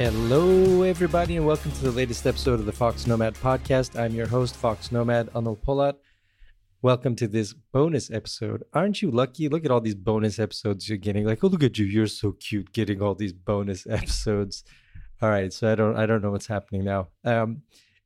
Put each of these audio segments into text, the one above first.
Hello, everybody, and welcome to the latest episode of the Fox Nomad podcast. I'm your host, Fox Nomad Anil Polat. Welcome to this bonus episode. Aren't you lucky? Look at all these bonus episodes you're getting. Like, oh, look at you, you're so cute, getting all these bonus episodes. All right, so I don't, I don't know what's happening now. Um,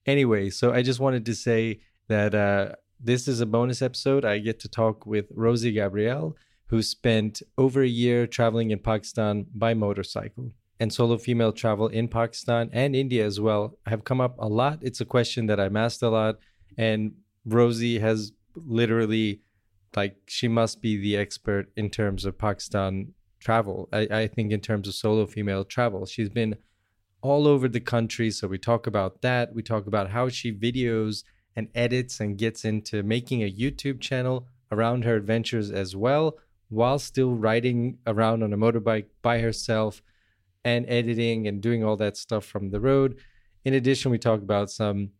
anyway, so I just wanted to say that uh, this is a bonus episode. I get to talk with Rosie Gabrielle, who spent over a year traveling in Pakistan by motorcycle and solo female travel in Pakistan and India as well have come up a lot. It's a question that I'm asked a lot. And Rosie has literally, like, she must be the expert in terms of Pakistan travel. I, I think, in terms of solo female travel, she's been all over the country. So we talk about that. We talk about how she videos and edits and gets into making a YouTube channel around her adventures as well, while still riding around on a motorbike by herself and editing and doing all that stuff from the road. In addition, we talk about some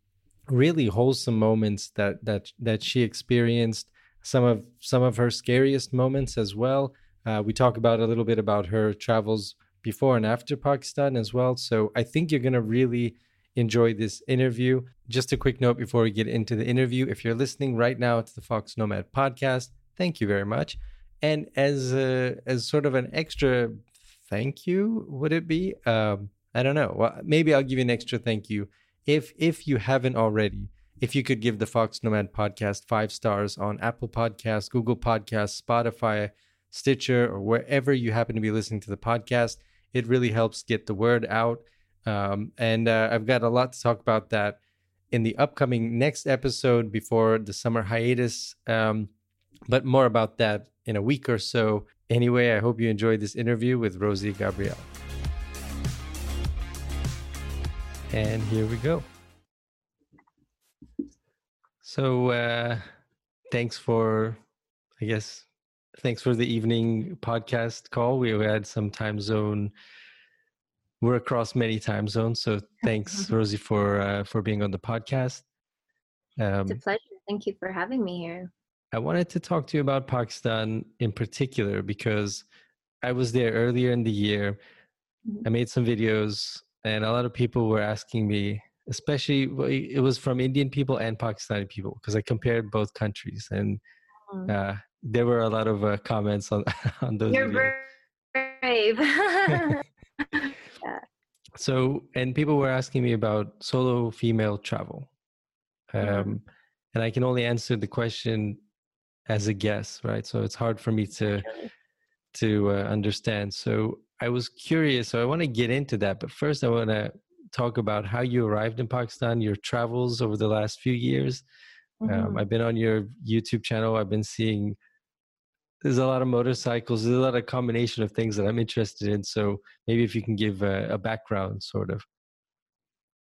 really wholesome moments that that that she experienced, some of some of her scariest moments as well. Uh, we talk about a little bit about her travels before and after Pakistan as well. So I think you're gonna really enjoy this interview. Just a quick note before we get into the interview: if you're listening right now to the Fox Nomad podcast, thank you very much. And as a, as sort of an extra thank you would it be? Um i don't know well, maybe i'll give you an extra thank you. If if you haven't already if you could give the fox nomad podcast five stars on apple Podcasts, google Podcasts, spotify stitcher or wherever you happen to be listening to the podcast it really helps get the word out. Um, and uh, i've got a lot to talk about that in the upcoming next episode before the summer hiatus um, but more about that in a week or so Anyway, I hope you enjoyed this interview with Rosie Gabrielle. And here we go. So, uh, thanks for, I guess, thanks for the evening podcast call. We had some time zone. We're across many time zones, so thanks, Rosie, for uh, for being on the podcast. Um, it's a pleasure. Thank you for having me here. I wanted to talk to you about Pakistan in particular because I was there earlier in the year. I made some videos, and a lot of people were asking me, especially it was from Indian people and Pakistani people, because I compared both countries, and mm. uh, there were a lot of uh, comments on on those. You're videos. brave. yeah. So, and people were asking me about solo female travel, um, mm. and I can only answer the question as a guest, right? So it's hard for me to to uh, understand. So I was curious. So I want to get into that, but first I want to talk about how you arrived in Pakistan, your travels over the last few years. Um, mm-hmm. Um, I've been on your YouTube channel. I've been seeing there's a lot of motorcycles. There's a lot of combination of things that I'm interested in. So maybe if you can give a, a background, sort of.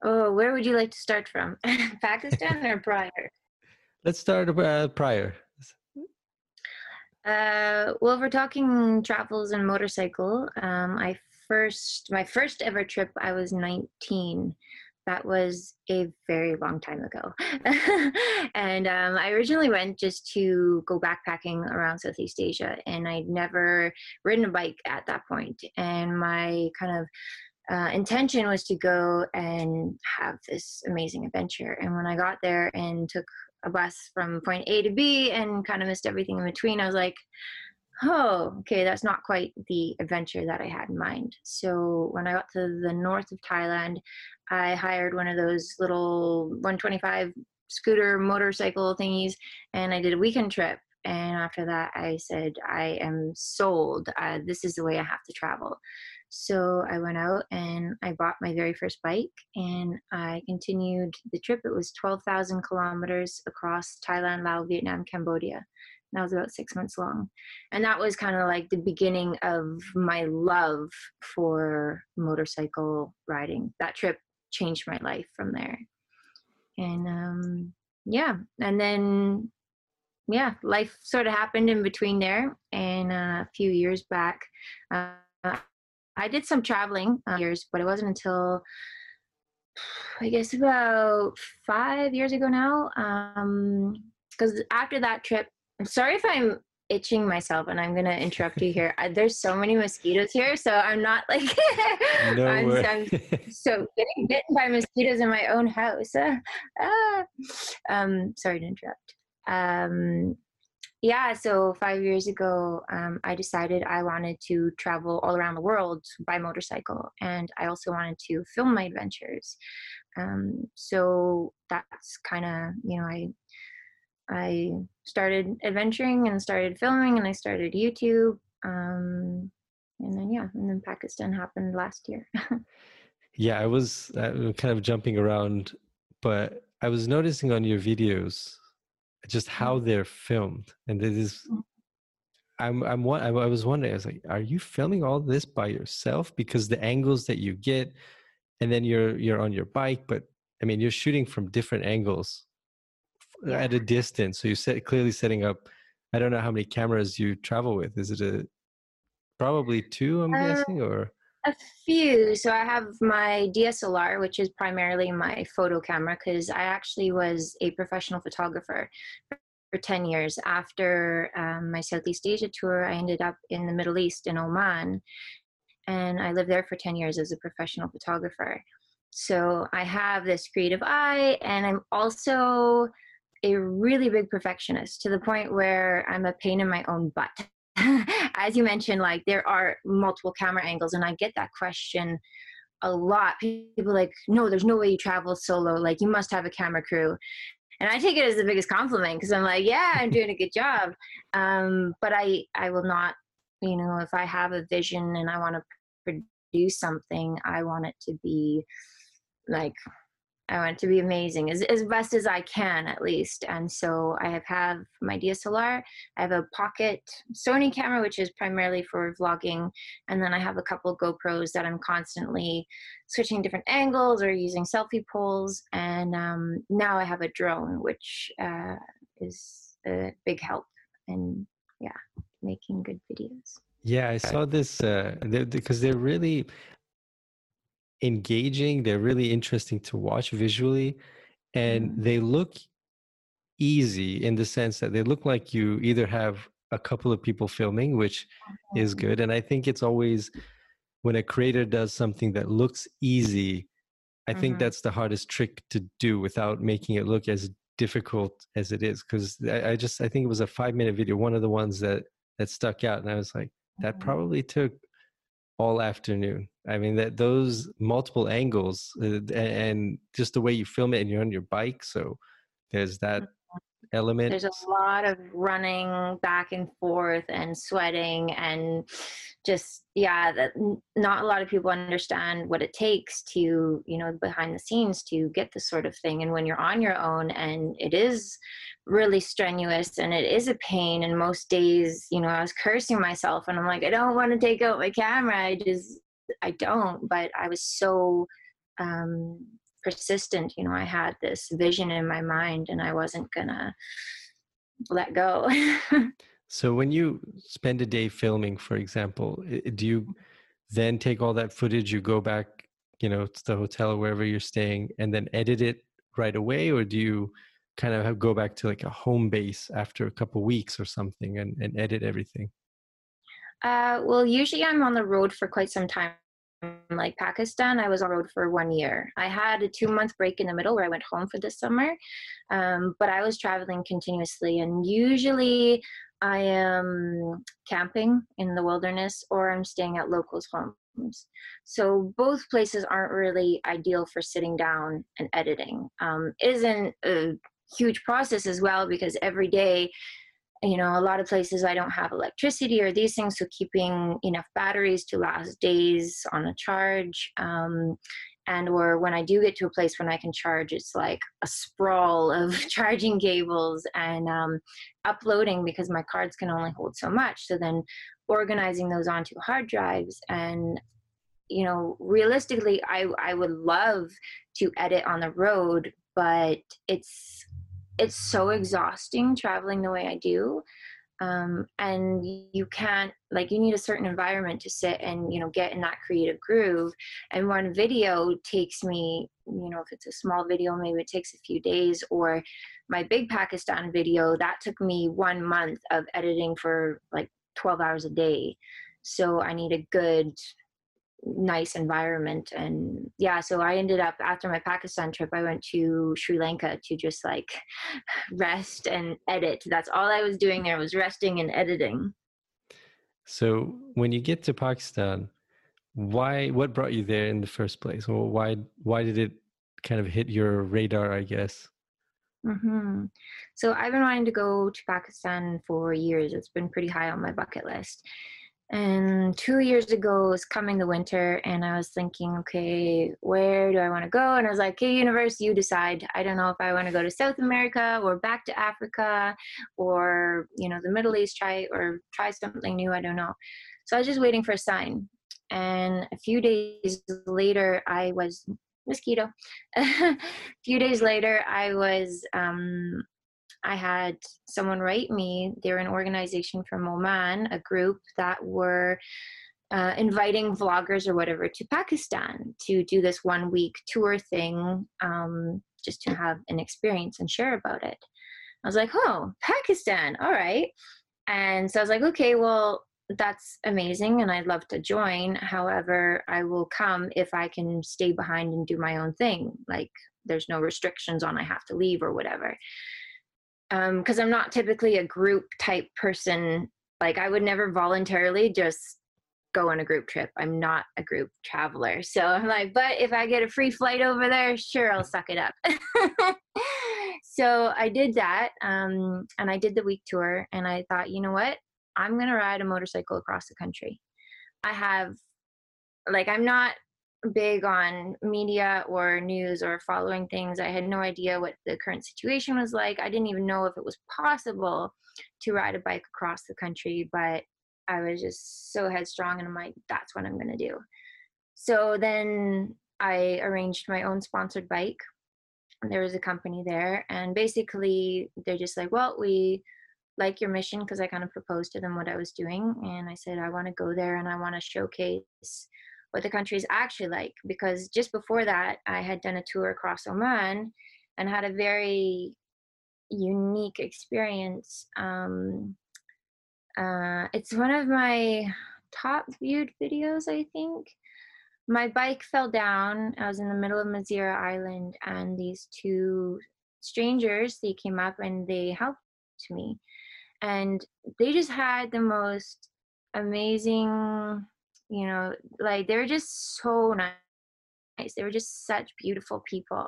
Oh, where would you like to start from? Pakistan or prior? Let's start uh, prior. Uh, well, if we're talking travels and motorcycle, um, I first my first ever trip I was 19. That was a very long time ago, and um, I originally went just to go backpacking around Southeast Asia, and I'd never ridden a bike at that point. And my kind of uh, intention was to go and have this amazing adventure. And when I got there and took a bus from point A to B and kind of missed everything in between, I was like, oh, okay, that's not quite the adventure that I had in mind. So when I got to the north of Thailand, I hired one of those little 125 scooter motorcycle thingies and I did a weekend trip. And after that, I said, I am sold. Uh, this is the way I have to travel. So I went out and I bought my very first bike and I continued the trip. It was 12,000 kilometers across Thailand, Laos, Vietnam, Cambodia. That was about six months long. And that was kind of like the beginning of my love for motorcycle riding. That trip changed my life from there. And um, yeah, and then yeah, life sort of happened in between there. And uh, a few years back, uh, I did some traveling uh, years, but it wasn't until I guess about five years ago now. Because um, after that trip, I'm sorry if I'm itching myself and I'm going to interrupt you here. There's so many mosquitoes here. So I'm not like, no I'm, I'm, so getting bitten by mosquitoes in my own house. Uh, ah. um, sorry to interrupt. Um, yeah, so five years ago, um, I decided I wanted to travel all around the world by motorcycle, and I also wanted to film my adventures. Um, so that's kind of, you know, I I started adventuring and started filming, and I started YouTube. Um, and then yeah, and then Pakistan happened last year. yeah, I was uh, kind of jumping around, but I was noticing on your videos just how mm. they're filmed and it is mm. I'm I'm I was wondering I was like are you filming all this by yourself because the angles that you get and then you're you're on your bike but I mean you're shooting from different angles at a distance so you're set, clearly setting up I don't know how many cameras you travel with is it a probably two I'm uh, guessing or a few. So I have my DSLR, which is primarily my photo camera, because I actually was a professional photographer for 10 years. After um, my Southeast Asia tour, I ended up in the Middle East in Oman. And I lived there for 10 years as a professional photographer. So I have this creative eye, and I'm also a really big perfectionist to the point where I'm a pain in my own butt. as you mentioned, like there are multiple camera angles, and I get that question a lot. People like, no, there's no way you travel solo. Like you must have a camera crew. And I take it as the biggest compliment because I'm like, yeah, I'm doing a good job. Um, but I, I will not, you know, if I have a vision and I want to produce something, I want it to be like I want to be amazing as, as best as I can, at least. And so I have, have my DSLR, I have a pocket Sony camera, which is primarily for vlogging. And then I have a couple GoPros that I'm constantly switching different angles or using selfie poles. And um, now I have a drone, which uh, is a big help in, yeah, making good videos. Yeah, I saw this uh, because they're really engaging they're really interesting to watch visually and mm-hmm. they look easy in the sense that they look like you either have a couple of people filming which mm-hmm. is good and i think it's always when a creator does something that looks easy i mm-hmm. think that's the hardest trick to do without making it look as difficult as it is because I, I, just i think it was a five minute video one of the ones that that stuck out and i was like that mm-hmm. probably took all afternoon. I mean that those multiple angles uh, and just the way you film it and you're on your bike, so there's that mm-hmm. Element. There's a lot of running back and forth and sweating and just yeah, that not a lot of people understand what it takes to you know behind the scenes to get this sort of thing. And when you're on your own and it is really strenuous and it is a pain and most days you know i was cursing myself and i'm like i don't want to take out my camera i just i don't but i was so um persistent you know i had this vision in my mind and i wasn't gonna let go so when you spend a day filming for example do you then take all that footage you go back you know to the hotel or wherever you're staying and then edit it right away or do you kind of go back to like a home base after a couple weeks or something and, and edit everything? Uh, well, usually I'm on the road for quite some time. Like Pakistan, I was on road for one year. I had a two month break in the middle where I went home for the summer, um, but I was traveling continuously. And usually I am camping in the wilderness or I'm staying at locals' homes. So both places aren't really ideal for sitting down and editing. Um, isn't a huge process as well because every day you know a lot of places i don't have electricity or these things so keeping enough batteries to last days on a charge um, and or when i do get to a place when i can charge it's like a sprawl of charging cables and um, uploading because my cards can only hold so much. So then organizing those onto hard drives and you know realistically i i would love to edit on the road but it's it's so exhausting traveling the way I do um, and you can't like you need a certain environment to sit and you know get in that creative groove. And one video takes me you know if it's a small video maybe it takes a few days or my big pakistan video that took me one month of editing for like 12 hours a day. So i need a good nice environment and yeah so i ended up after my pakistan trip i went to sri lanka to just like rest and edit. That's all i was doing there was resting and editing. So when you get to pakistan why what brought you there in the first place? Or why why did it kind of hit your radar i guess? Mm-hmm. so i've been wanting to go to pakistan for years. It's been pretty high on my bucket list and two years ago was coming the winter and i was thinking okay where do i want to go? And i was like okay universe you decide. I don't know if i want to go to south america or back to africa or you know the middle east try or try something new i don't know. So i was just waiting for a sign. And a few days later i was mosquito. A few days later i was um, I had someone write me. They're an organization from Oman, a group that were uh, inviting vloggers or whatever to Pakistan to do this one week tour thing, um, just to have an experience and share about it. I was like, oh, Pakistan, all right. And so I was like, okay, well, that's amazing and I'd love to join. However, I will come if I can stay behind and do my own thing. Like, there's no restrictions on I have to leave or whatever because um, I'm not typically a group type person. Like I would never voluntarily just go on a group trip. I'm not a group traveler. So I'm like, but if I get a free flight over there, sure, I'll suck it up. so I did that. Um, and I did the week tour. And I thought, you know what? I'm going to ride a motorcycle across the country. I have, like, I'm not big on media or news or following things. I had no idea what the current situation was like. I didn't even know if it was possible to ride a bike across the country, but I was just so headstrong and I'm like, that's what I'm going to do. So then I arranged my own sponsored bike. There was a company there, and basically they're just like, well, we like your mission because I kind of proposed to them what I was doing. And I said, I want to go there and I want to showcase what the country is actually like because just before that i had done a tour across oman and had a very unique experience um, uh, it's one of my top viewed videos i think. My bike fell down i was in the middle of Masirah island and these two strangers they came up and they helped me. And they just had the most amazing you know like they were just so nice they were just such beautiful people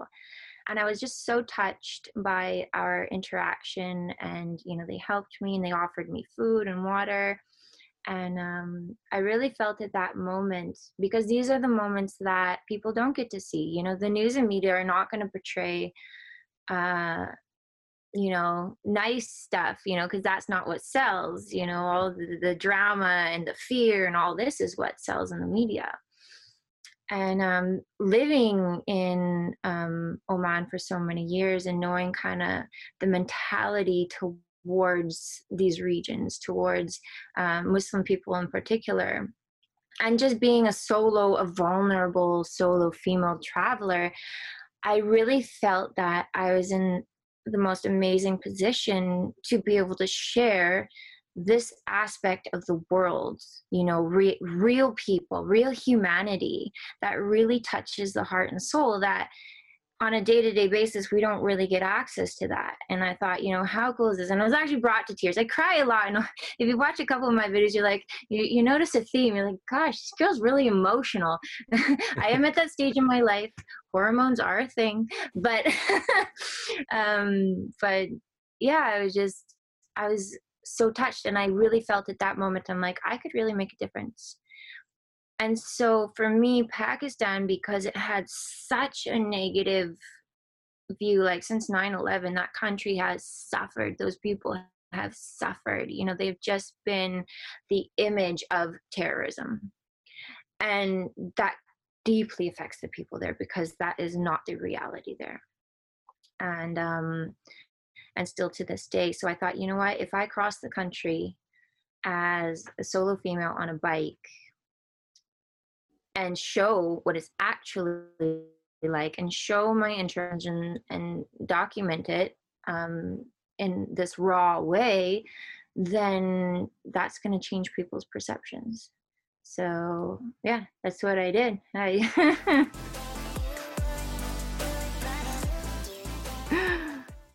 and i was just so touched by our interaction and you know they helped me and they offered me food and water and um, i really felt at that moment because these are the moments that people don't get to see you know the news and media are not going to portray uh, you know nice stuff you know because that's not what sells you know all the, the, drama and the fear and all this is what sells in the media. And um, living in um, oman for so many years and knowing kind of the mentality towards these regions towards um, muslim people in particular and just being a solo a vulnerable solo female traveler I really felt that I was in the most amazing position to be able to share this aspect of the world you know re- real people real humanity that really touches the heart and soul that on a day-to-day basis we don't really get access to that. And i thought you know how cool is this? And i was actually brought to tears. I cry a lot. And if you watch a couple of my videos you're like you, you notice a theme. You're like gosh this girl's really emotional. I am at that stage in my life. Hormones are a thing. But um but yeah i was just i was so touched. And i really felt at that moment i'm like i could really make a difference and so for me pakistan because it had such a negative view like since 9-11 that country has suffered those people have suffered you know they've just been the image of terrorism and that deeply affects the people there because that is not the reality there and um and still to this day. So I thought, you know what? If I cross the country as a solo female on a bike and show what it's actually like and show my interest and, document it um, in this raw way, then that's going to change people's perceptions. So yeah, that's what I did. I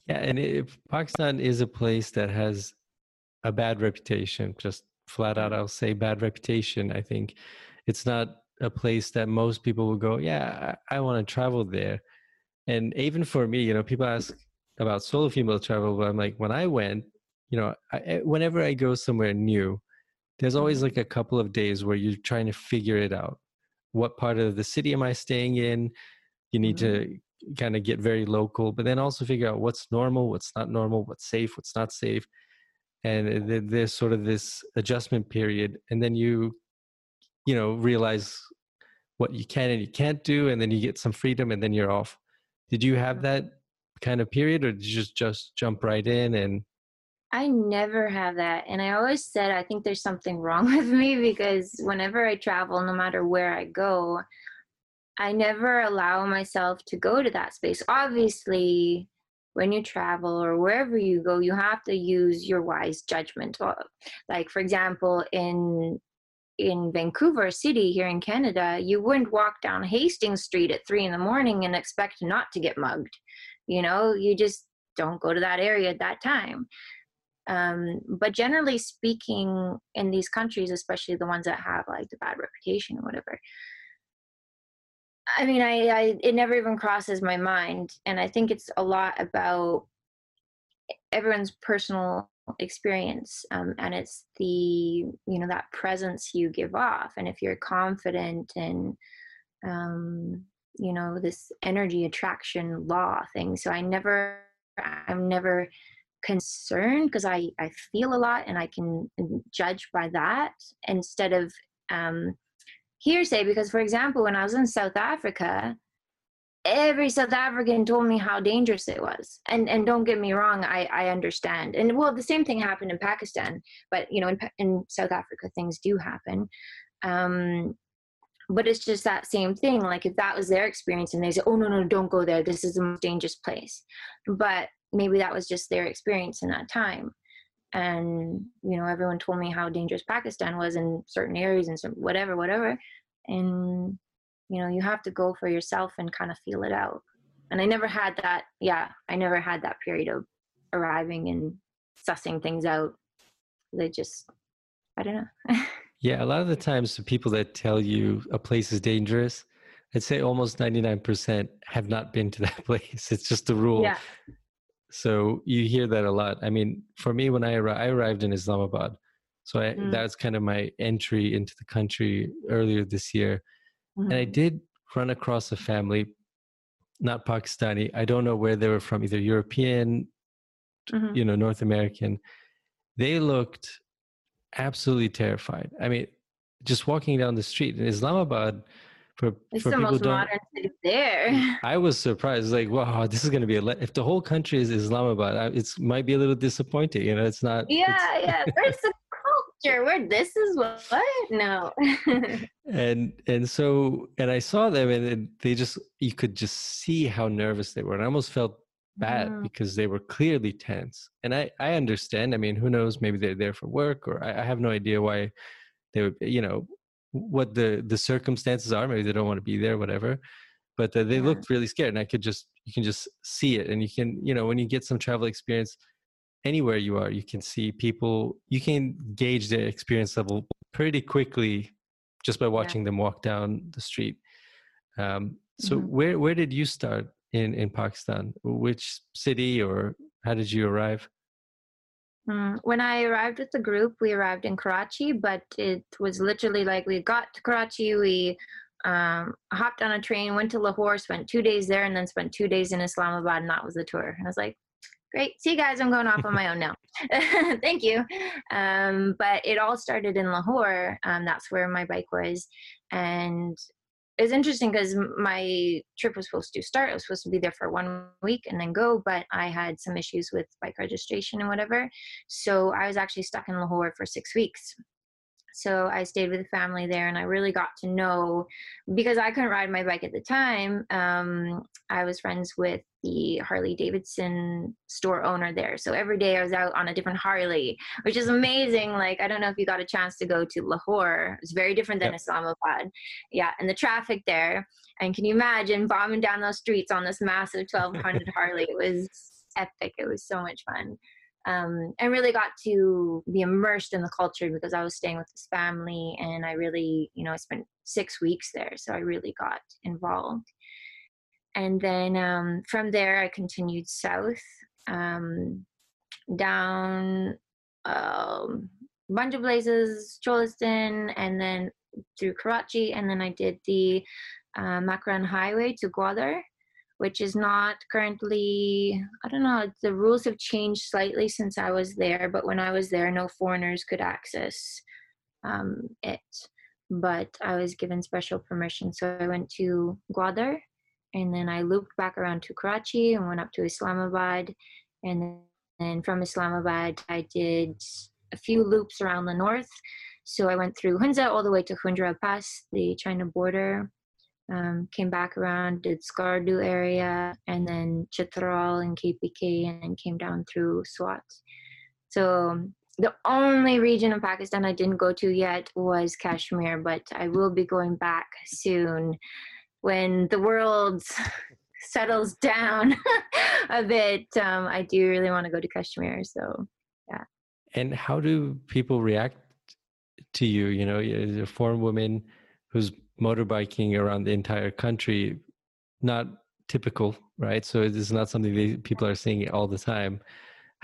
yeah, and if Pakistan is a place that has a bad reputation, just flat out, I'll say bad reputation. I think it's not a place that most people will go, yeah, I, I want to travel there. And even for me, you know, people ask about solo female travel, but I'm like, when I went, you know, I, whenever I go somewhere new, there's always mm-hmm. like a couple of days where you're trying to figure it out. What part of the city am I staying in? You need mm-hmm. to kind of get very local, but then also figure out what's normal, what's not normal, what's safe, what's not safe. And there's sort of this adjustment period. And then you you know realize what you can and you can't do and then you get some freedom and then you're off did you have mm-hmm. that kind of period or did you just just jump right in and I never have that. And I always said I think there's something wrong with me because whenever I travel, no matter where I go, I never allow myself to go to that space. Obviously, when you travel or wherever you go, you have to use your wise judgment. Uh, like, for example, in in Vancouver City here in Canada, you wouldn't walk down Hastings Street at three in the morning and expect not to get mugged. You know, you just don't go to that area at that time. Um, but generally speaking, in these countries, especially the ones that have like the bad reputation or whatever, I mean, I, I it never even crosses my mind, and I think it's a lot about everyone's personal experience um, and it's the you know that presence you give off. And if you're confident and um, you know this energy attraction law thing. So i never i'm never concerned because i i feel a lot and i can judge by that instead of um hearsay. Because for example when i was in south africa every South African told me how dangerous it was. And and don't get me wrong, I I understand. And well, the same thing happened in Pakistan, but you know, in in South Africa, things do happen. Um, but it's just that same thing. Like if that was their experience, and they say, "Oh no, no, don't go there. This is the most dangerous place," but maybe that was just their experience in that time. And you know, everyone told me how dangerous Pakistan was in certain areas and some whatever, whatever. And you know you have to go for yourself and kind of feel it out. And i never had that yeah i never had that period of arriving and sussing things out. They just i don't know. Yeah a lot of the times the people that tell you a place is dangerous i'd say almost 99% have not been to that place it's just the rule. Yeah. so you hear that a lot. I mean for me when i, arri- I arrived in islamabad so I, mm. that was kind of my entry into the country earlier this year Mm-hmm. And I mm-hmm. did run across a family, not Pakistani. I don't know where they were from, either European, mm-hmm. you know, North American. They looked absolutely terrified. I mean, just walking down the street in Islamabad, for, it's for the people most modern city there. I was surprised. Like, wow, this is going to be a. Le- if the whole country is Islamabad, it might be a little disappointing. You know, it's not. Yeah, it's, yeah. There's a picture where this is what no and and so and i saw them and they just you could just see how nervous they were and i almost felt bad mm. because they were clearly tense and i i understand i mean who knows maybe they're there for work or i, I have no idea why they would you know what the the circumstances are maybe they don't want to be there whatever but uh, they yeah. looked really scared and i could just you can just see it and you can you know when you get some travel experience anywhere you are, you can see people, you can gauge their experience level pretty quickly just by watching yeah. them walk down the street. Um, so mm-hmm. where where did you start in in Pakistan? Which city or how did you arrive? Mm, when I arrived with the group, we arrived in Karachi, but it was literally like we got to Karachi, we um, hopped on a train, went to Lahore, spent two days there, and then spent two days in Islamabad, and that was the tour. And I was like, great. See you guys. I'm going off on my own now. Thank you. Um, but it all started in Lahore. Um, that's where my bike was. And it's interesting because my trip was supposed to start. I was supposed to be there for one week and then go, but I had some issues with bike registration and whatever. So I was actually stuck in Lahore for six weeks. So I stayed with the family there and I really got to know because I couldn't ride my bike at the time. Um, I was friends with the Harley Davidson store owner there. So every day I was out on a different Harley, which is amazing. Like, I don't know if you got a chance to go to Lahore. It's very different than yep. Islamabad. Yeah. And the traffic there. And can you imagine bombing down those streets on this massive 1200 Harley? It was epic. It was so much fun um, and really got to be immersed in the culture because I was staying with this family and I really, you know, I spent six weeks there. So I really got involved. And then um, from there, I continued south um, down um, of places, Cholistan, and then through Karachi. And then I did the uh, Makran Highway to Gwadar which is not currently i don't know the rules have changed slightly since i was there but when i was there no foreigners could access um, it but i was given special permission so i went to gwadar and then i looped back around to karachi and went up to islamabad. And then from islamabad i did a few loops around the north. So i went through hunza all the way to Khunjerab pass the china border. Um, came back around, did Skardu area, and then Chitral and KPK, and then came down through Swat. So the only region of Pakistan I didn't go to yet was Kashmir, but I will be going back soon when the world settles down a bit. Um, I do really want to go to Kashmir, so yeah. And how do people react to you? You know, as a foreign woman who's motorbiking around the entire country not typical right so it is not something that people are seeing all the time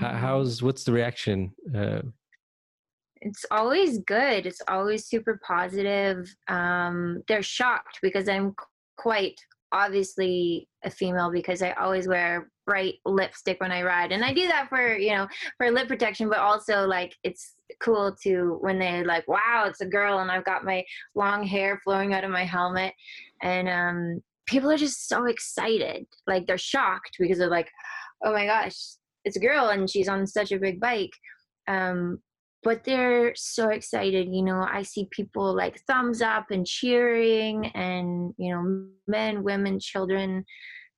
mm-hmm. how's what's the reaction uh, it's always good it's always super positive um, they're shocked because i'm quite obviously a female because i always wear bright lipstick when i ride. And i do that for you know for lip protection but also like it's cool to when they're like, wow, it's a girl, and I've got my long hair flowing out of my helmet, and um, people are just so excited, like they're shocked because they're like, oh my gosh, it's a girl and she's on such a big bike. Um, but they're so excited you know i see people like thumbs up and cheering and you know men women children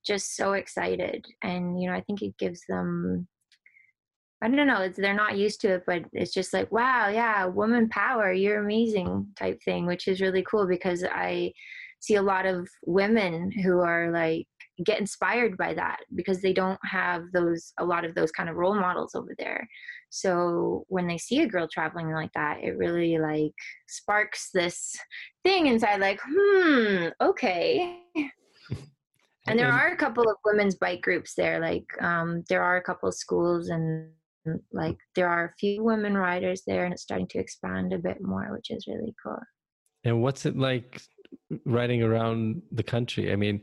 just so excited and you know i think it gives them I don't know, it's they're not used to it, but it's just like, wow, yeah, woman power, you're amazing type thing, which is really cool because I see a lot of women who are like get inspired by that because they don't have those a lot of those kind of role models over there. So when they see a girl traveling like that, it really like sparks this thing inside like, hmm, okay. and there are a couple of women's bike groups there like um, there are a couple of schools and like there are a few women riders there and it's starting to expand a bit more which is really cool and what's it like riding around the country i mean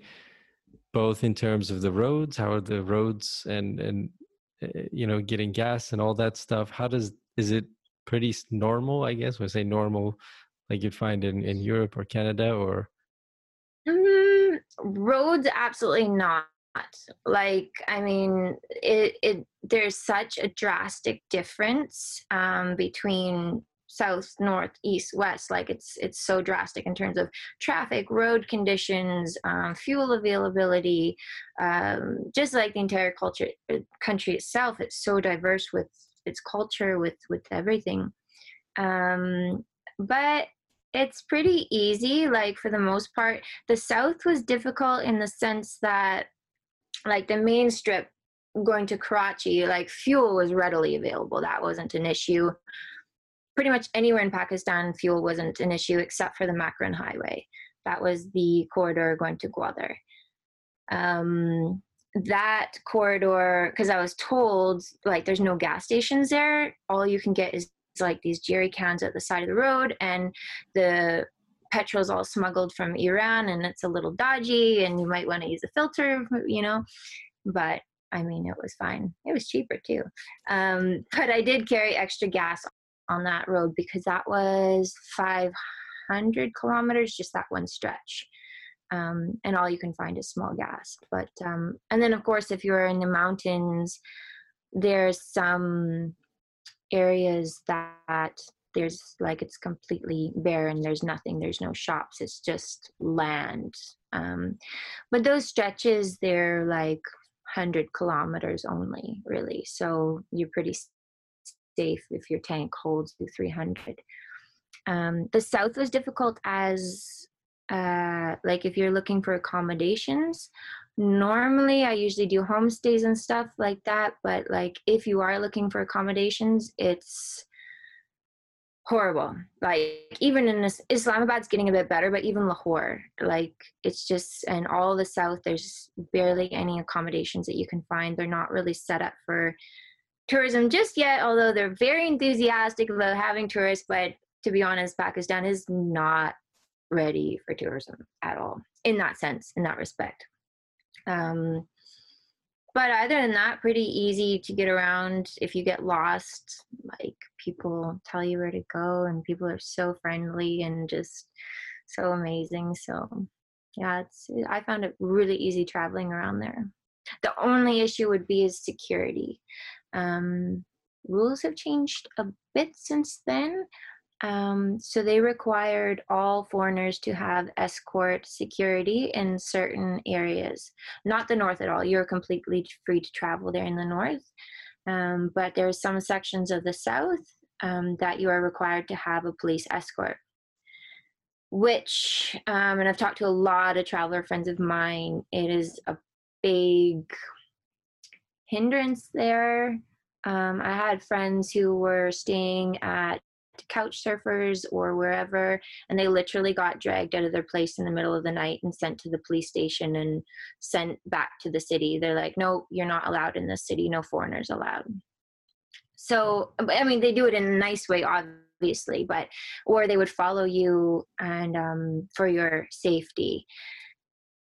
both in terms of the roads how are the roads and and uh, you know getting gas and all that stuff? How does is it pretty normal i guess? When I say normal like you'd find in in europe or canada or? Mm, roads absolutely not. Like i mean it, it there's such a drastic difference um, between south north east west like it's it's so drastic in terms of traffic road conditions um, fuel availability um, just like the entire culture uh, country itself it's so diverse with its culture with with everything um, but it's pretty easy like for the most part the south was difficult in the sense that like the main strip going to Karachi, like fuel was readily available. That wasn't an issue. Pretty much anywhere in Pakistan, fuel wasn't an issue except for the Makran Highway. That was the corridor going to Gwadar. Um, that corridor, because I was told like there's no gas stations there. All you can get is like these jerry cans at the side of the road, and the petrol's all smuggled from Iran and it's a little dodgy and you might want to use a filter, you know. But I mean, it was fine. It was cheaper too. Um, but I did carry extra gas on that road because that was 500 kilometers, just that one stretch. um, and all you can find is small gas. But um, and then of course, if you're in the mountains, there's some areas that there's like it's completely barren there's nothing there's no shops it's just land um, but those stretches they're like 100 kilometers only really so you're pretty safe if your tank holds 300 um, the south was difficult as uh, like if you're looking for accommodations normally i usually do homestays and stuff like that but like if you are looking for accommodations it's horrible. Like even in this islamabad's getting a bit better but even lahore like it's just and all the south there's barely any accommodations that you can find. They're not really set up for tourism just yet although they're very enthusiastic about having tourists but to be honest pakistan is not ready for tourism at all in that sense in that respect um, but other than that, pretty easy to get around. If you get lost, like people tell you where to go, and people are so friendly and just so amazing. So, yeah, it's I found it really easy traveling around there. The only issue would be is security. Um, rules have changed a bit since then, um, so they required all foreigners to have escort security in certain areas. Not the north at all. You're completely free to travel there in the north. Um, but there are some sections of the south um, that you are required to have a police escort. Which, um, and I've talked to a lot of traveler friends of mine, it is a big hindrance there. Um, I had friends who were staying at couch surfers or wherever and they literally got dragged out of their place in the middle of the night and sent to the police station and sent back to the city. They're like no you're not allowed in this city. No foreigners allowed. So i mean they do it in a nice way obviously but or they would follow you and um, for your safety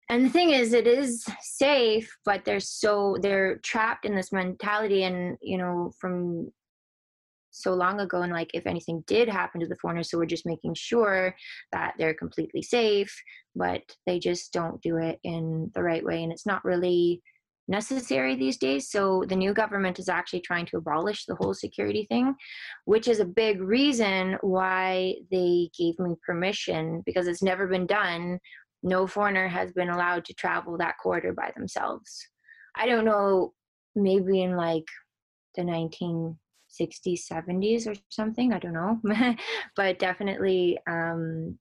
and the thing is it is safe but they're so they're trapped in this mentality. And you know from so long ago and like if anything did happen to the foreigners so we're just making sure that they're completely safe but they just don't do it in the right way. And it's not really necessary these days. So the new government is actually trying to abolish the whole security thing which is a big reason why they gave me permission because it's never been done no foreigner has been allowed to travel that corridor by themselves i don't know maybe in like the 19 60s 70s or something i don't know but definitely um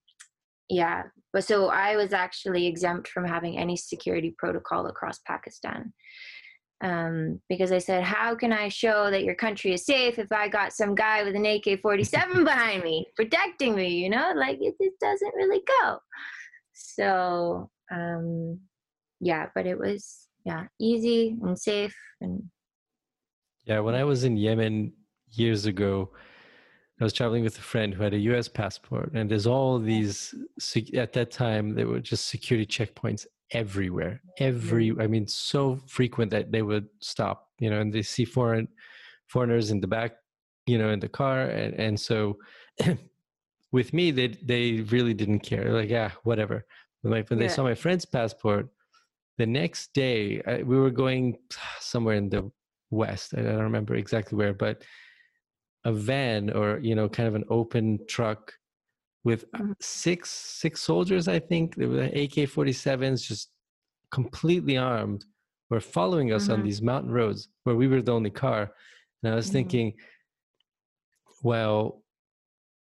yeah but so i was actually exempt from having any security protocol across pakistan um, because I said, How can I show that your country is safe if I got some guy with an AK 47 behind me protecting me? You know, like it, it doesn't really go. So, um, yeah, but it was, yeah, easy and safe. And yeah, when I was in Yemen, years ago, I was traveling with a friend who had a US passport, and there's all these, at that time, there were just security checkpoints everywhere. Every, I mean, so frequent that they would stop, you know, and they see foreign foreigners in the back, you know, in the car. And, and so with me, they, they really didn't care. Like, yeah, whatever. When, my, when yeah. they saw my friend's passport, the next day, I, we were going somewhere in the west. I don't remember exactly where, but a van or you know kind of an open truck with mm-hmm. six six soldiers i think they were ak-47s just completely armed were following us mm-hmm. on these mountain roads where we were the only car and i was mm-hmm. thinking well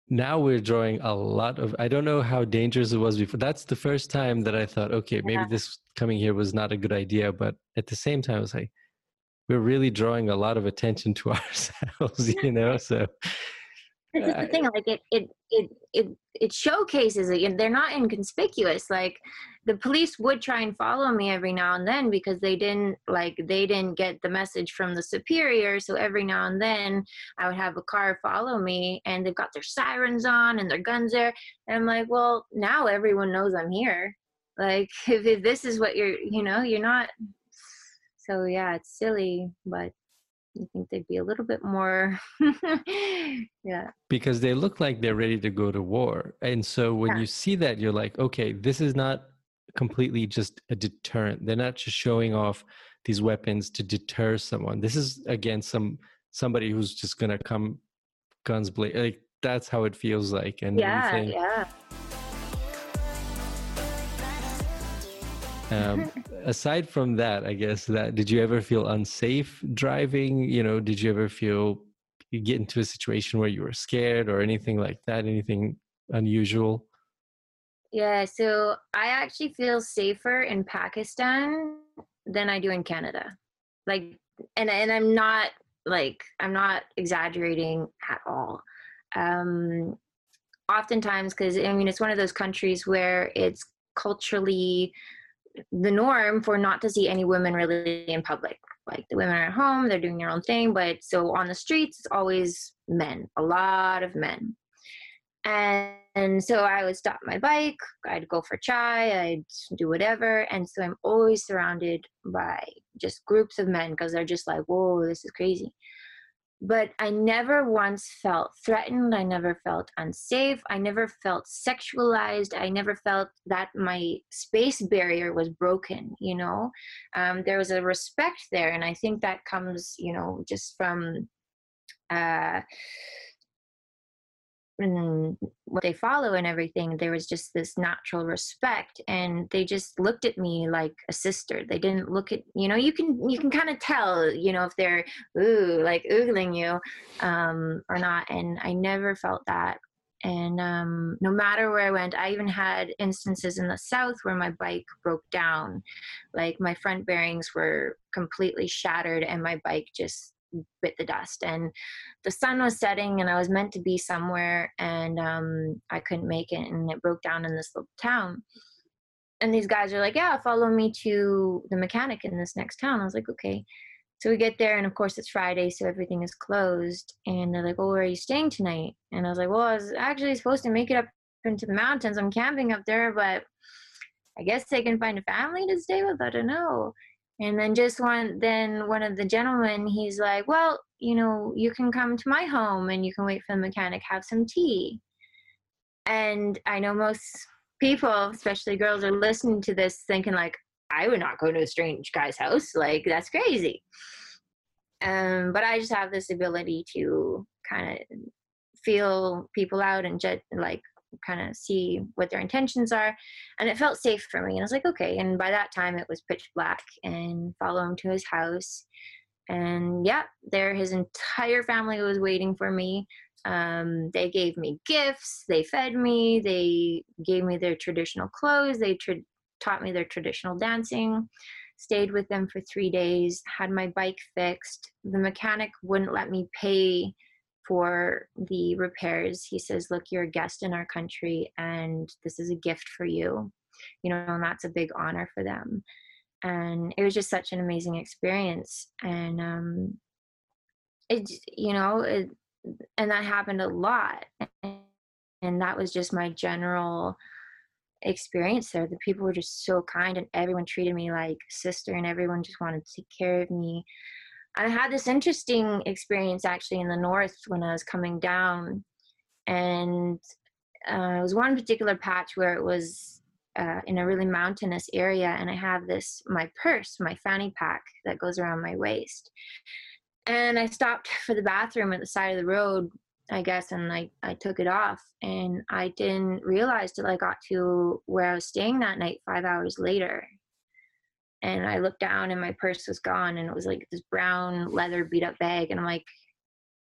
now we're drawing a lot of i don't know how dangerous it was before that's the first time that i thought okay maybe yeah. this coming here was not a good idea but at the same time i was like we're really drawing a lot of attention to ourselves you know so this is the thing like it it it it, it showcases it they're not inconspicuous like the police would try and follow me every now and then because they didn't like they didn't get the message from the superior so every now and then i would have a car follow me and they've got their sirens on and their guns there and i'm like well now everyone knows i'm here like if, if this is what you're you know you're not so yeah, it's silly, but I think they'd be a little bit more yeah. Because they look like they're ready to go to war. And so when yeah. you see that you're like, okay, this is not completely just a deterrent. They're not just showing off these weapons to deter someone. This is again some somebody who's just gonna come guns blazing. Like that's how it feels like. And yeah, everything. yeah. Um, aside from that, I guess that did you ever feel unsafe driving? You know, did you ever feel you get into a situation where you were scared or anything like that? Anything unusual? Yeah, so I actually feel safer in Pakistan than I do in Canada. Like, and and I'm not like I'm not exaggerating at all. Um, oftentimes, because I mean, it's one of those countries where it's culturally the norm for not to see any women really in public. Like the women are at home, they're doing their own thing, but so on the streets, it's always men, a lot of men. And, and so I would stop my bike, I'd go for chai, I'd do whatever. And so I'm always surrounded by just groups of men because they're just like, whoa, this is crazy but I never once felt threatened. I never felt unsafe. I never felt sexualized. I never felt that my space barrier was broken, you know? Um, there was a respect there. And I think that comes, you know, just from. Uh, and what they follow and everything there was just this natural respect and they just looked at me like a sister they didn't look at you know you can you can kind of tell you know if they're ooh like oogling you um or not and i never felt that and um, no matter where I went, I even had instances in the south where my bike broke down. Like my front bearings were completely shattered, and my bike just bit the dust and the sun was setting and i was meant to be somewhere and um, i couldn't make it and it broke down in this little town. And these guys are like yeah follow me to the mechanic in this next town. I was like okay. So we get there and of course it's friday so everything is closed and they're like well where are you staying tonight? And i was like well i was actually supposed to make it up into the mountains. I'm camping up there but i guess they can find a family to stay with i don't know and then just one then one of the gentlemen he's like well you know you can come to my home and you can wait for the mechanic have some tea. And i know most people especially girls are listening to this thinking like i would not go to a strange guy's house like that's crazy. Um, but i just have this ability to kind of feel people out and just like kind of see what their intentions are. And it felt safe for me. And I was like, okay. And by that time, it was pitch black and follow him to his house. And yeah, there his entire family was waiting for me. Um, they gave me gifts, they fed me, they gave me their traditional clothes, they tra- taught me their traditional dancing. Stayed with them for three days, had my bike fixed. The mechanic wouldn't let me pay for the repairs. He says, Look, you're a guest in our country and this is a gift for you. You know, and that's a big honor for them. And it was just such an amazing experience. And um it you know, it, and that happened a lot. And that was just my general experience there. The people were just so kind and everyone treated me like sister and everyone just wanted to take care of me. I had this interesting experience actually in the north when I was coming down, and uh, it was one particular patch where it was uh, in a really mountainous area, and I have this my purse, my fanny pack that goes around my waist, and I stopped for the bathroom at the side of the road, I guess, and I I took it off, and I didn't realize till I got to where I was staying that night five hours later and I looked down and my purse was gone and it was like this brown leather beat up bag and I'm like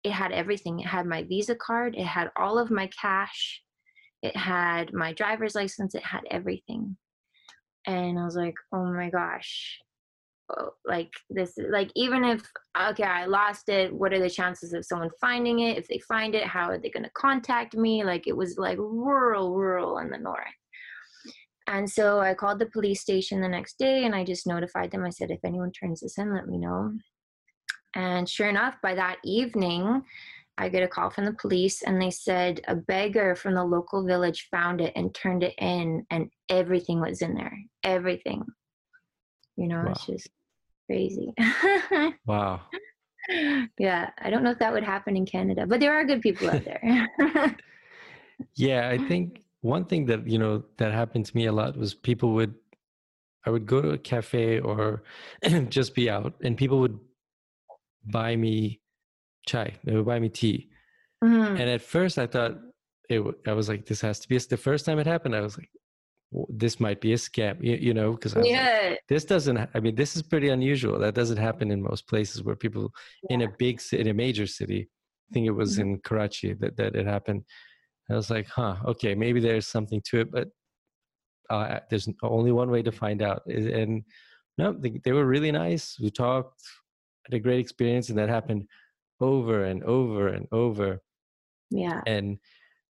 it had everything. It had my Visa card, it had all of my cash, it had my driver's license, it had everything. And I was like, "Oh my gosh." Oh, like this like even if okay i lost it what are the chances of someone finding it if they find it how are they going to contact me like it was like rural rural in the north and so I called the police station the next day and I just notified them. I said, if anyone turns this in, let me know. And sure enough, by that evening, I get a call from the police and they said a beggar from the local village found it and turned it in, and everything was in there. Everything. You know, wow. it's just crazy. wow. Yeah, I don't know if that would happen in Canada, but there are good people out there. yeah, I think one thing that you know that happened to me a lot was people would I would go to a cafe or just be out, and people would buy me chai. They would buy me tea. Mm-hmm. And at first, I thought it. I was like, this has to be. The first time it happened, I was like, this might be a scam, you, you know, because yeah. Like, this doesn't. I mean, this is pretty unusual. That doesn't happen in most places where people yeah. in a big in a major city. I think it was mm-hmm. in Karachi that that it happened. I was like, huh, okay, maybe there's something to it, but uh, there's only one way to find out. And no, they, they were really nice. We talked, had a great experience, and that happened over and over and over. Yeah. And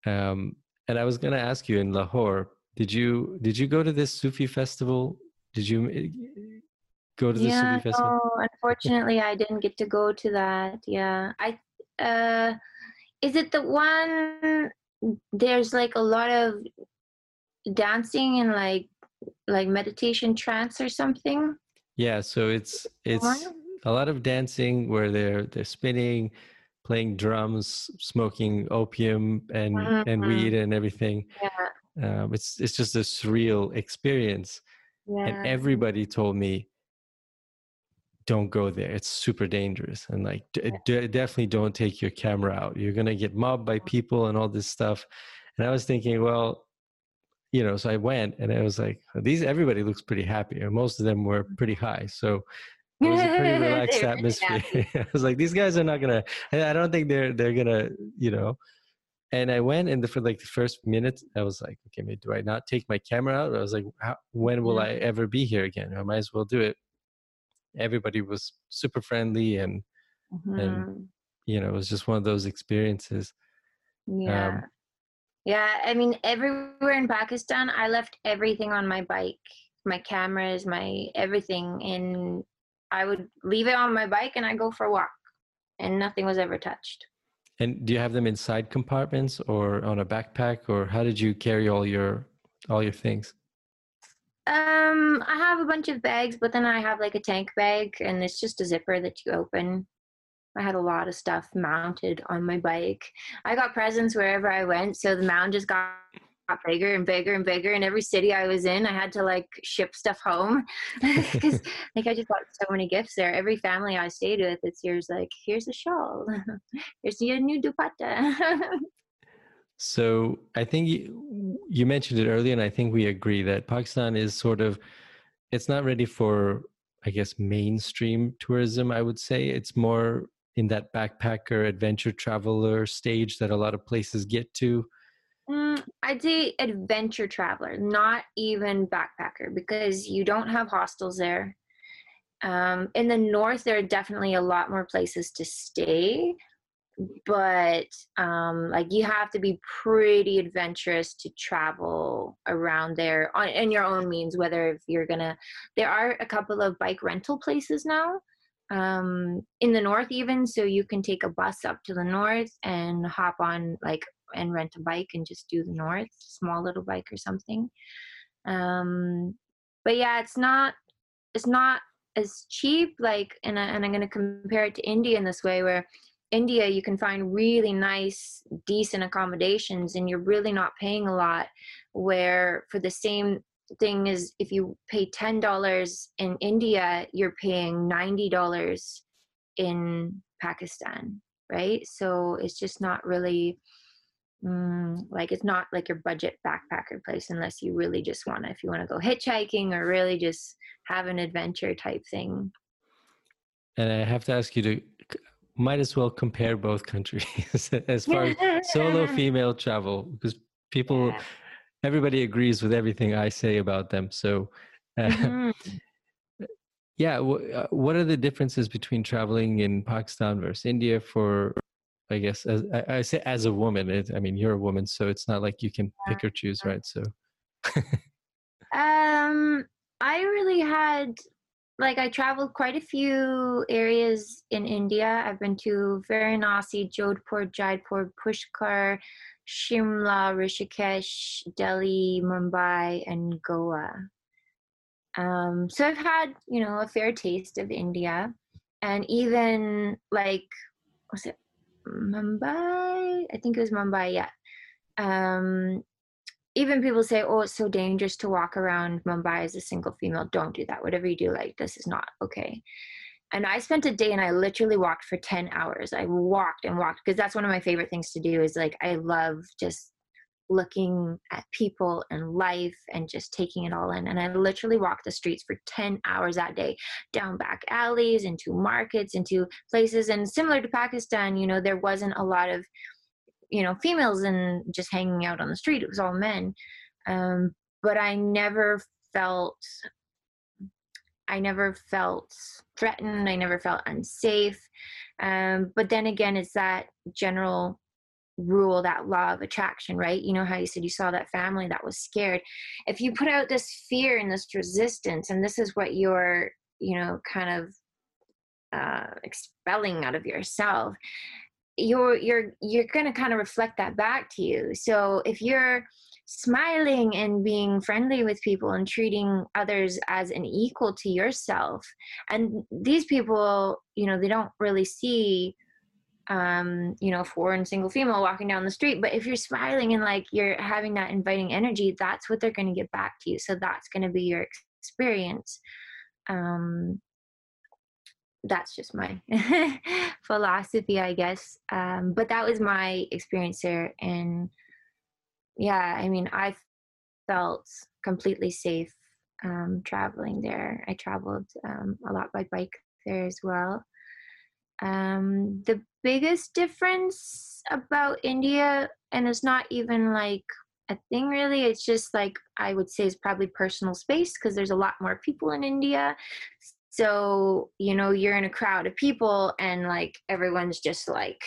um, and I was gonna ask you in Lahore, did you did you go to this Sufi festival? Did you eh, go to the yeah, Sufi festival? No, unfortunately, I didn't get to go to that. Yeah, I. Uh, is it the one? There's like a lot of dancing and like like meditation trance or something. Yeah, so it's it's a lot of dancing where they're they're spinning, playing drums, smoking opium and mm-hmm. and weed and everything. Yeah um, it's it's just a surreal experience yeah. and everybody told me don't go there it's super dangerous and like d- d- definitely don't take your camera out you're gonna get mobbed by people and all this stuff and i was thinking well you know so i went and i was like these everybody looks pretty happy and most of them were pretty high so it was a pretty relaxed atmosphere i was like these guys are not gonna i don't think they're they're gonna you know and I went and the, for like the first minute, I was like, okay, maybe do I not take my camera out? I was like, how, when will I ever be here again? I might as well do it. Everybody was super friendly and mm-hmm. and you know it was just one of those experiences. Yeah. Um, yeah, I mean, everywhere in Pakistan, I left everything on my bike, my cameras, my everything, and I would leave it on my bike and I go for a walk, and nothing was ever touched. And do you have them inside compartments or on a backpack, or how did you carry all your all your things? Um, I have a bunch of bags, but then I have like a tank bag, and it's just a zipper that you open. I had a lot of stuff mounted on my bike. I got presents wherever I went, so the mound just got got bigger and bigger and bigger. And every city I was in, I had to like ship stuff home because like I just got so many gifts there. Every family I stayed with, it's yours like, here's a shawl, here's your new dupatta. So I think you, you mentioned it earlier, and I think we agree that Pakistan is sort of it's not ready for I guess mainstream tourism. I would say it's more in that backpacker adventure traveler stage that a lot of places get to Mm, I'd say adventure traveler, not even backpacker, because you don't have hostels there. Um, in the north, there are definitely a lot more places to stay, but um, like you have to be pretty adventurous to travel around there on in your own means. Whether if you're gonna, there are a couple of bike rental places now um, in the north, even so you can take a bus up to the north and hop on like and rent a bike and just do the north, small little bike or something. Um, but yeah, it's not it's not as cheap. Like, and I, and I'm going to compare it to India in this way, where India you can find really nice, decent accommodations, and you're really not paying a lot. Where for the same thing is if you pay ten dollars in India, you're paying ninety dollars in Pakistan, right? So it's just not really Mm, like it's not like your budget backpacker place unless you really just want to if you want to go hitchhiking or really just have an adventure type thing and i have to ask you to might as well compare both countries as far as solo female travel because people yeah. everybody agrees with everything i say about them so uh, mm-hmm. yeah w- uh, what are the differences between traveling in pakistan versus india for I guess as I, I say as a woman, it, I mean you're a woman, so it's not like you can pick or choose, right? So, um, I really had like I traveled quite a few areas in India. I've been to Varanasi, Jodhpur, Jaipur, Pushkar, Shimla, Rishikesh, Delhi, Mumbai, and Goa. Um, so I've had you know a fair taste of India, and even like was it Mumbai. I think it was Mumbai. Yeah. Um, even people say, "Oh, it's so dangerous to walk around Mumbai as a single female." Don't do that. Whatever you do, like this is not okay. And I spent a day and I literally walked for 10 hours. I walked and walked because that's one of my favorite things to do is like I love just looking at people and life and just taking it all in. And I literally walked the streets for 10 hours that day, down back alleys, into markets, into places. And similar to Pakistan, you know, there wasn't a lot of, you know, females and just hanging out on the street. It was all men. Um, but I never felt I never felt threatened. I never felt unsafe. Um, but then again, it's that general rule that law of attraction right you know how you said you saw that family that was scared if you put out this fear and this resistance and this is what you're you know kind of uh, expelling out of yourself you're you're you're going to kind of reflect that back to you so if you're smiling and being friendly with people and treating others as an equal to yourself and these people you know they don't really see um, you know, foreign single female walking down the street. But if you're smiling and like you're having that inviting energy, that's what they're going to get back to you. So that's going to be your experience. Um, that's just my philosophy, I guess. Um, but that was my experience there. And yeah, I mean, I felt completely safe um, traveling there. I traveled um, a lot by bike there as well. Um, the biggest difference about India, and it's not even like a thing really, it's just like I would say is probably personal space because there's a lot more people in India. So, you know, you're in a crowd of people and like everyone's just like,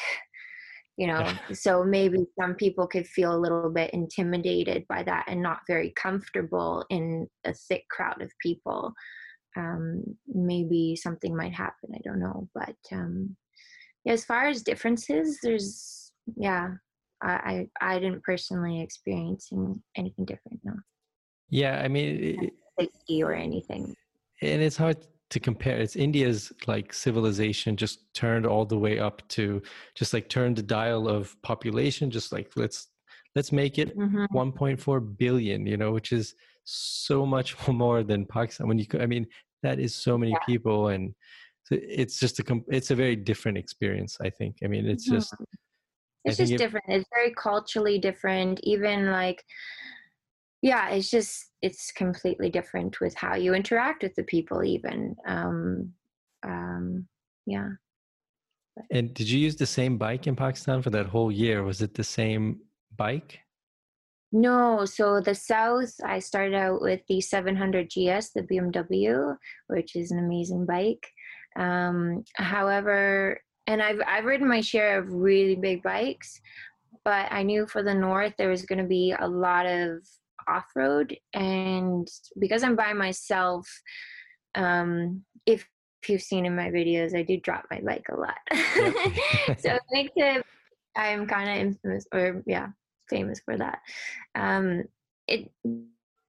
you know, so maybe some people could feel a little bit intimidated by that and not very comfortable in a thick crowd of people. Um, maybe something might happen. I don't know, but um, as far as differences there's yeah i i, I didn't personally experience anything different no yeah i mean safety or anything and it's hard to compare it's india's like civilization just turned all the way up to just like turned the dial of population just like let's let's make it mm-hmm. 1.4 billion you know which is so much more than pakistan when you i mean that is so many yeah. people and it's just a it's a very different experience i think i mean it's just mm-hmm. it's just it, different it's very culturally different even like yeah it's just it's completely different with how you interact with the people even um um yeah. And did you use the same bike in pakistan for that whole year? Was it the same bike? No, so the South, I started out with the 700 GS, the BMW, which is an amazing bike. Um, however, and I've I've ridden my share of really big bikes, but I knew for the north there was going to be a lot of off road, and because I'm by myself, um, if you've seen in my videos, I do drop my bike a lot. so it makes it. I'm kind of infamous, or yeah, famous for that. Um, it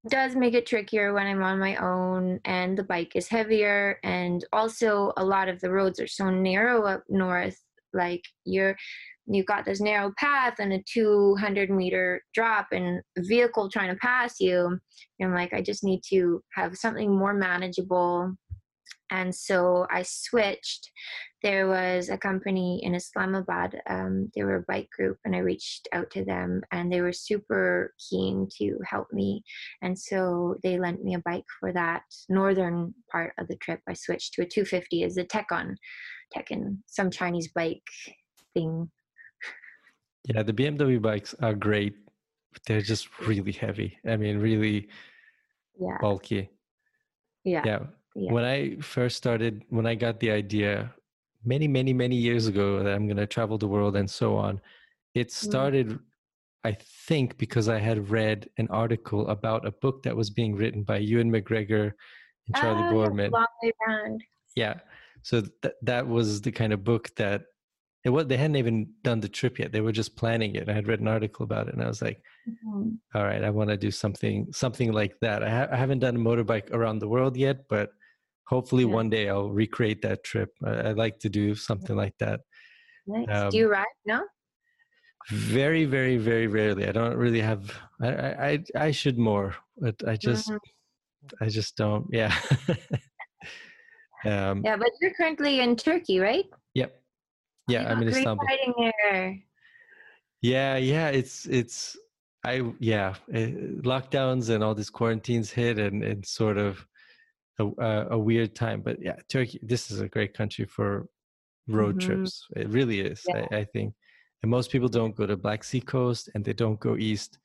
does make it trickier when I'm on my own and the bike is heavier and also a lot of the roads are so narrow up north like you're you've got this narrow path and a 200 meter drop and a vehicle trying to pass you and I'm like I just need to have something more manageable and so I switched. There was a company in Islamabad, um, they were a bike group, and I reached out to them, and they were super keen to help me. And so they lent me a bike for that northern part of the trip. I switched to a 250 as a Tekon, Tekon, some Chinese bike thing. Yeah, the BMW bikes are great, they're just really heavy. I mean, really yeah. bulky. Yeah. Yeah yeah. when I first started, when I got the idea many, many, many years ago that I'm going to travel the world and so on, it mm. started, mm. I think, because I had read an article about a book that was being written by Ewan McGregor and Charlie oh, Boorman. Long way round. Yeah. So th- that was the kind of book that it was they hadn't even done the trip yet they were just planning it i had read an article about it and i was like mm-hmm. All right i want to do something something like that I, ha- I, haven't done a motorbike around the world yet but hopefully yeah. one day I'll recreate that trip. I, would like to do something like that. Nice. Um, do you ride? No. Very, very, very rarely. I don't really have. I I I should more, but I just mm-hmm. I just don't. Yeah. um, yeah, but you're currently in Turkey, right? Yep. Yeah, I'm in Istanbul. there. Yeah, yeah. It's it's I yeah. It, eh, lockdowns and all these quarantines hit, and and sort of a, a weird time. But yeah, Turkey. This is a great country for road mm-hmm. trips. It really is. Yeah. I, I, think, and most people don't go to Black Sea coast and they don't go east.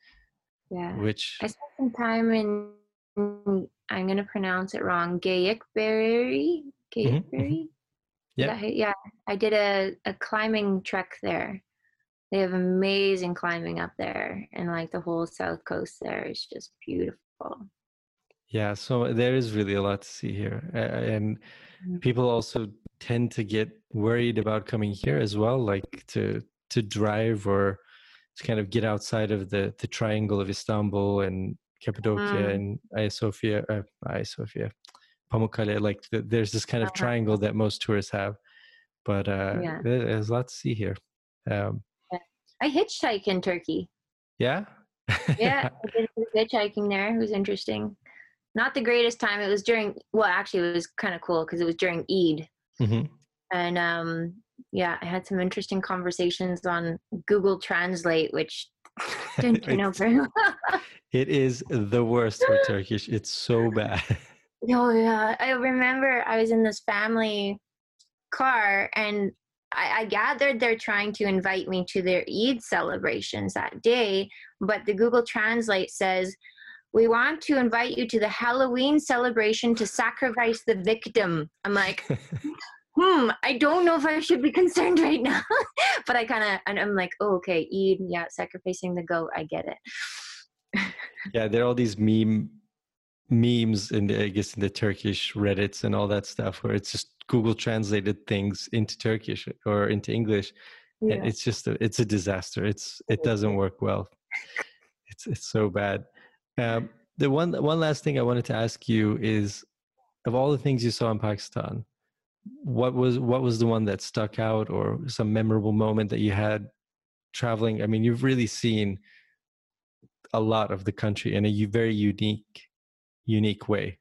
Yeah. Which I spent some time in. I'm gonna pronounce it wrong. Gayikberry. Gayikberry. Mm-hmm. Yeah. yeah. I did a, a climbing trek there. They have amazing climbing up there, and like the whole south coast there is just beautiful. Yeah, so there is really a lot to see here, and mm-hmm. people also tend to get worried about coming here as well, like to to drive or to kind of get outside of the the triangle of Istanbul and Cappadocia mm. and Hagia Sophia, uh, Hagia Sophia, Pamukkale. Like the, there's this kind of uh-huh. triangle that most tourists have, but uh, yeah. there's a lot to see here. Um, I hitchhike in Turkey. Yeah. yeah, I did hitchhiking there. It was interesting not the greatest time. It was during well, actually, it was kind of cool because it was during Eid, mm-hmm. and um, yeah, I had some interesting conversations on Google Translate, which didn't turn out very well. it is the worst for Turkish. It's so bad. Oh yeah, I remember I was in this family car and I, I, gathered they're trying to invite me to their Eid celebrations that day, but the Google Translate says we want to invite you to the Halloween celebration to sacrifice the victim. I'm like, hmm, I don't know if I should be concerned right now. but I kind of, and I'm like, oh, okay, Eid, yeah, sacrificing the goat, I get it. yeah, there are all these meme memes in the, I guess in the Turkish Reddits and all that stuff where it's just Google translated things into Turkish or into English. Yeah. It's just a, it's a disaster. It's it doesn't work well. It's it's so bad. Um, the one one last thing I wanted to ask you is, of all the things you saw in Pakistan, what was what was the one that stuck out, or some memorable moment that you had traveling? I mean, you've really seen a lot of the country in a very unique unique way.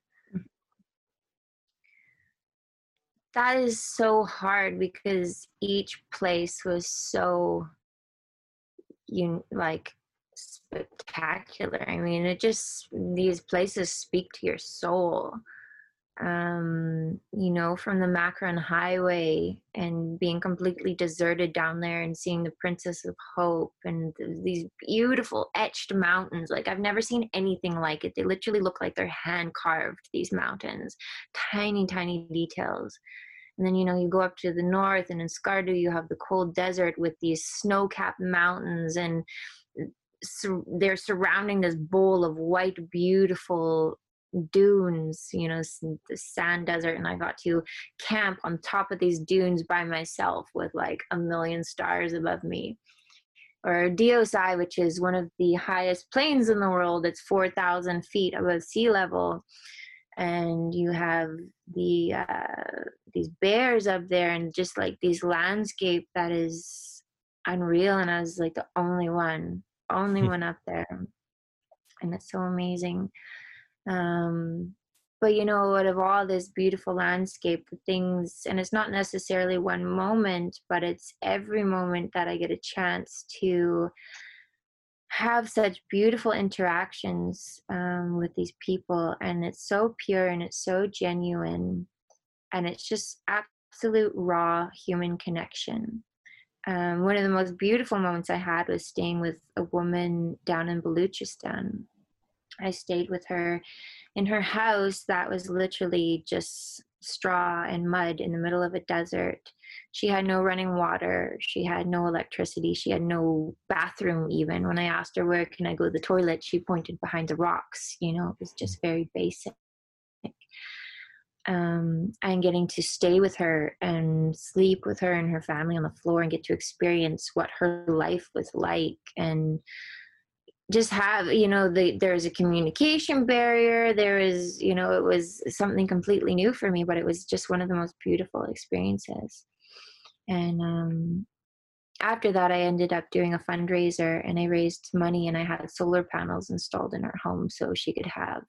That is so hard because each place was so you like spectacular. I mean, it just, these places speak to your soul. Um, you know, from the Makran Highway and being completely deserted down there and seeing the Princess of Hope and these beautiful etched mountains. Like, I've never seen anything like it. They literally look like they're hand carved, these mountains. Tiny, tiny details. And then, you know, you go up to the north, and in Skardu, you have the cold desert with these snow capped mountains and sur- they're surrounding this bowl of white, beautiful dunes, you know, the sand desert, and I got to camp on top of these dunes by myself with like a million stars above me. Or Deosai, which is one of the highest plains in the world, it's 4,000 feet above sea level. And you have the uh, these bears up there, and just like these landscape that is unreal. And I was like the only one only one up there and it's so amazing um but you know out of all this beautiful landscape things and it's not necessarily one moment but it's every moment that i get a chance to have such beautiful interactions um, with these people and it's so pure and it's so genuine and it's just absolute raw human connection um, one of the most beautiful moments I had was staying with a woman down in Baluchistan. I stayed with her in her house that was literally just straw and mud in the middle of a desert. She had no running water. She had no electricity. She had no bathroom, even. When I asked her, Where can I go to the toilet? she pointed behind the rocks. You know, it was just very basic um, and getting to stay with her and sleep with her and her family on the floor and get to experience what her life was like and just have you know the, there's a communication barrier there is you know it was something completely new for me but it was just one of the most beautiful experiences and um after that, I ended up doing a fundraiser and I raised money and I had solar panels installed in her home so she could have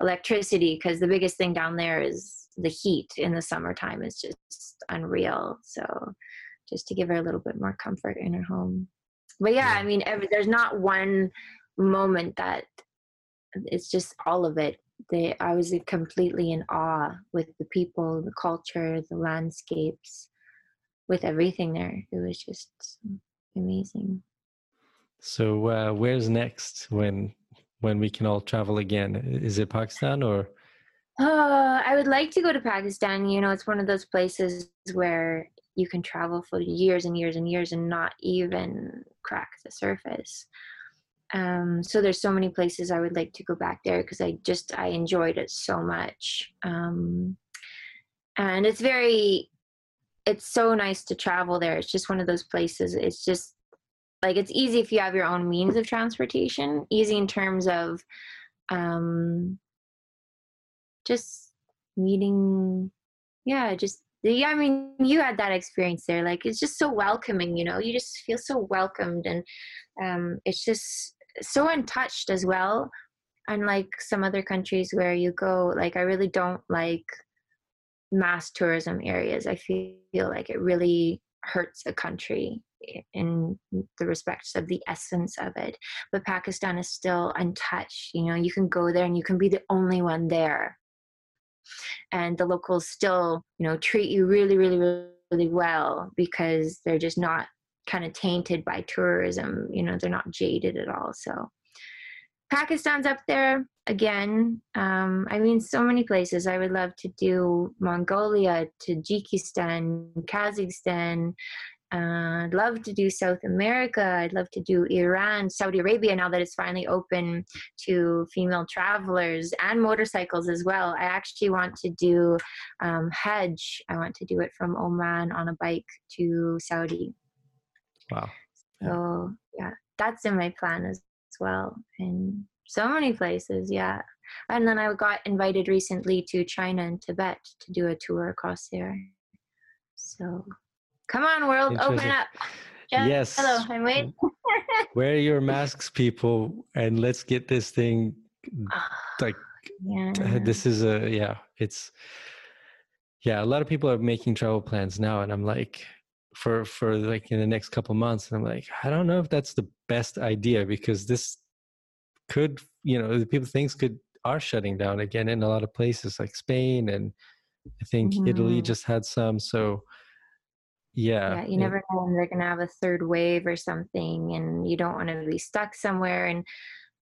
electricity because the biggest thing down there is the heat in the summertime is just unreal. So just to give her a little bit more comfort in her home. But yeah, I mean, every, there's not one moment that it's just all of it. They, I was completely in awe with the people, the culture, the landscapes, with everything there. It was just amazing. So, uh, where's next when when we can all travel again? Is it Pakistan or? Uh, I would like to go to Pakistan. You know, it's one of those places where you can travel for years and years and years and not even crack the surface. Um, so there's so many places I would like to go back there because I just I enjoyed it so much. Um, and it's very, it's so nice to travel there. It's just one of those places. It's just like it's easy if you have your own means of transportation. Easy in terms of, um, just meeting, yeah, just yeah, I mean, you had that experience there. Like, it's just so welcoming, you know. You just feel so welcomed, and um, it's just so untouched as well. Unlike some other countries where you go, like, I really don't like mass tourism areas. I feel like it really hurts a country in the respects of the essence of it. But Pakistan is still untouched. You know, you can go there and you can be the only one there and the locals still you know treat you really really really well because they're just not kind of tainted by tourism you know they're not jaded at all. So pakistan's up there again. Um, i mean so many places. I would love to do mongolia tajikistan kazakhstan uh, I'd love to do South America. I'd love to do Iran, Saudi Arabia, now that it's finally open to female travelers and motorcycles as well. I actually want to do um, Hajj. I want to do it from Oman on a bike to Saudi. Wow. So, yeah, that's in my plan as, as well. And so many places, yeah. And then I got invited recently to China and Tibet to do a tour across there. So Come on, world, open up. Just, yes. Hello, I'm waiting. Wear your masks, people, and let's get this thing ah, like yeah. this is a yeah, it's yeah, a lot of people are making travel plans now and I'm like for for like in the next couple months and I'm like, I don't know if that's the best idea because this could, you know, the people things could are shutting down again in a lot of places like Spain and I think mm-hmm. Italy just had some so yeah, yeah you never know when they're going to have a third wave or something and you don't want to be stuck somewhere and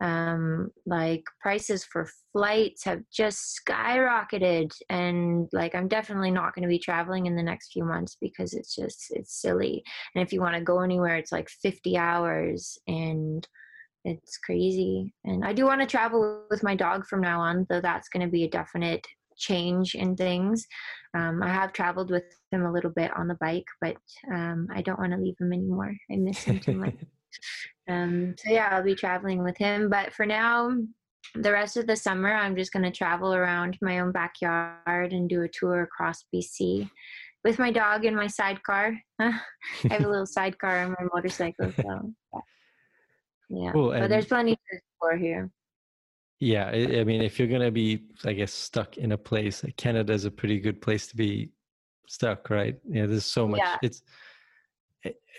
um like prices for flights have just skyrocketed and like i'm definitely not going to be traveling in the next few months because it's just it's silly and if you want to go anywhere it's like 50 hours and it's crazy and i do want to travel with my dog from now on though that's going to be a definite change in things. Um, I have traveled with him a little bit on the bike, but um, I don't want to leave him anymore. I miss him too much. um, so yeah, I'll be traveling with him. But for now, the rest of the summer, I'm just going to travel around my own backyard and do a tour across BC with my dog in my sidecar. I have a little sidecar on my motorcycle, so yeah. Cool. But there's plenty to explore here. Yeah, I, I mean, if you're gonna be, I guess, stuck in a place, like Canada is a pretty good place to be stuck, right? Yeah, there's so much. Yeah. It's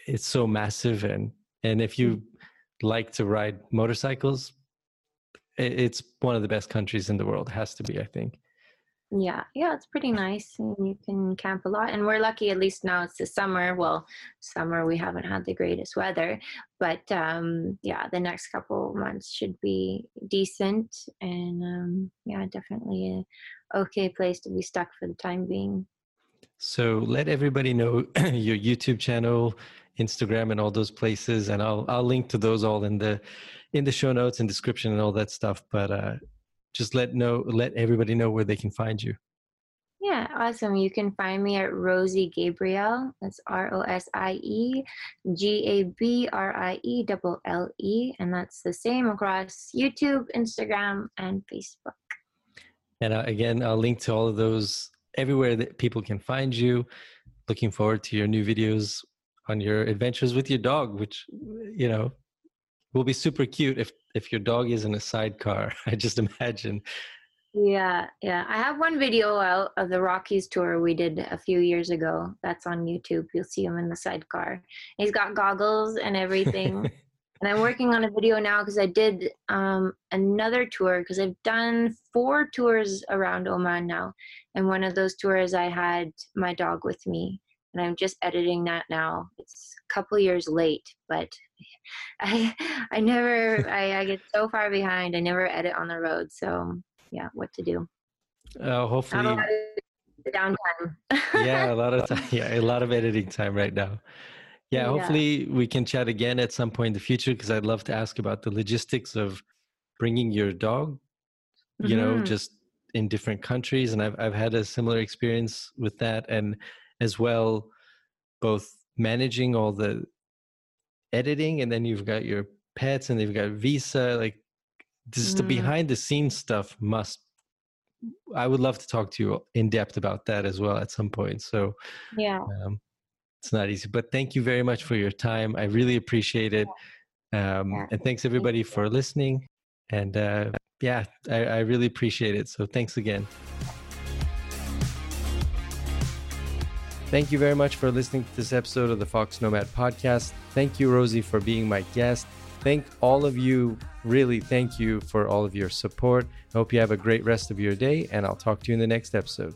it's so massive, and and if you mm-hmm. like to ride motorcycles, it's one of the best countries in the world. It has to be, I think. Yeah, yeah, it's pretty nice. And you can camp a lot. And we're lucky, at least now it's the summer. Well, summer, we haven't had the greatest weather. But um, yeah, the next couple months should be decent. And um, yeah, definitely a okay place to be stuck for the time being. So let everybody know your YouTube channel, Instagram, and all those places, and I'll I'll link to those all in the in the show notes and description and all that stuff. But uh, just let know let everybody know where they can find you yeah awesome you can find me at rosie Gabrielle. that's r-o-s-i-e g-a-b-r-i-e double l-e and that's the same across youtube instagram and facebook and uh, again i'll link to all of those everywhere that people can find you looking forward to your new videos on your adventures with your dog, which you know will be super cute if if your dog is in a sidecar. I just imagine. Yeah, yeah. I have one video out of the Rockies tour we did a few years ago. That's on YouTube. You'll see him in the sidecar. He's got goggles and everything. and I'm working on a video now because I did um, another tour because I've done four tours around Oman now, and one of those tours I had my dog with me, and I'm just editing that now. It's a couple years late, but I I never I, I get so far behind. I never edit on the road, so yeah, what to do. Uh, hopefully, downtime. yeah, a lot of time. Yeah, a lot of editing time right now. Yeah, yeah, hopefully we can chat again at some point in the future because I'd love to ask about the logistics of bringing your dog. You mm-hmm. know, just in different countries, and I've I've had a similar experience with that, and as well, both managing all the editing, and then you've got your pets, and they've got visa, like just mm. the behind the scenes stuff must i would love to talk to you in depth about that as well at some point so yeah um, it's not easy but thank you very much for your time i really appreciate it um, yeah. and thanks everybody thank for listening and uh, yeah I, I really appreciate it so thanks again Thank you very much for listening to this episode of the Fox Nomad podcast. Thank you, Rosie, for being my guest. Thank all of you Really, thank you for all of your support. I hope you have a great rest of your day, and I'll talk to you in the next episode.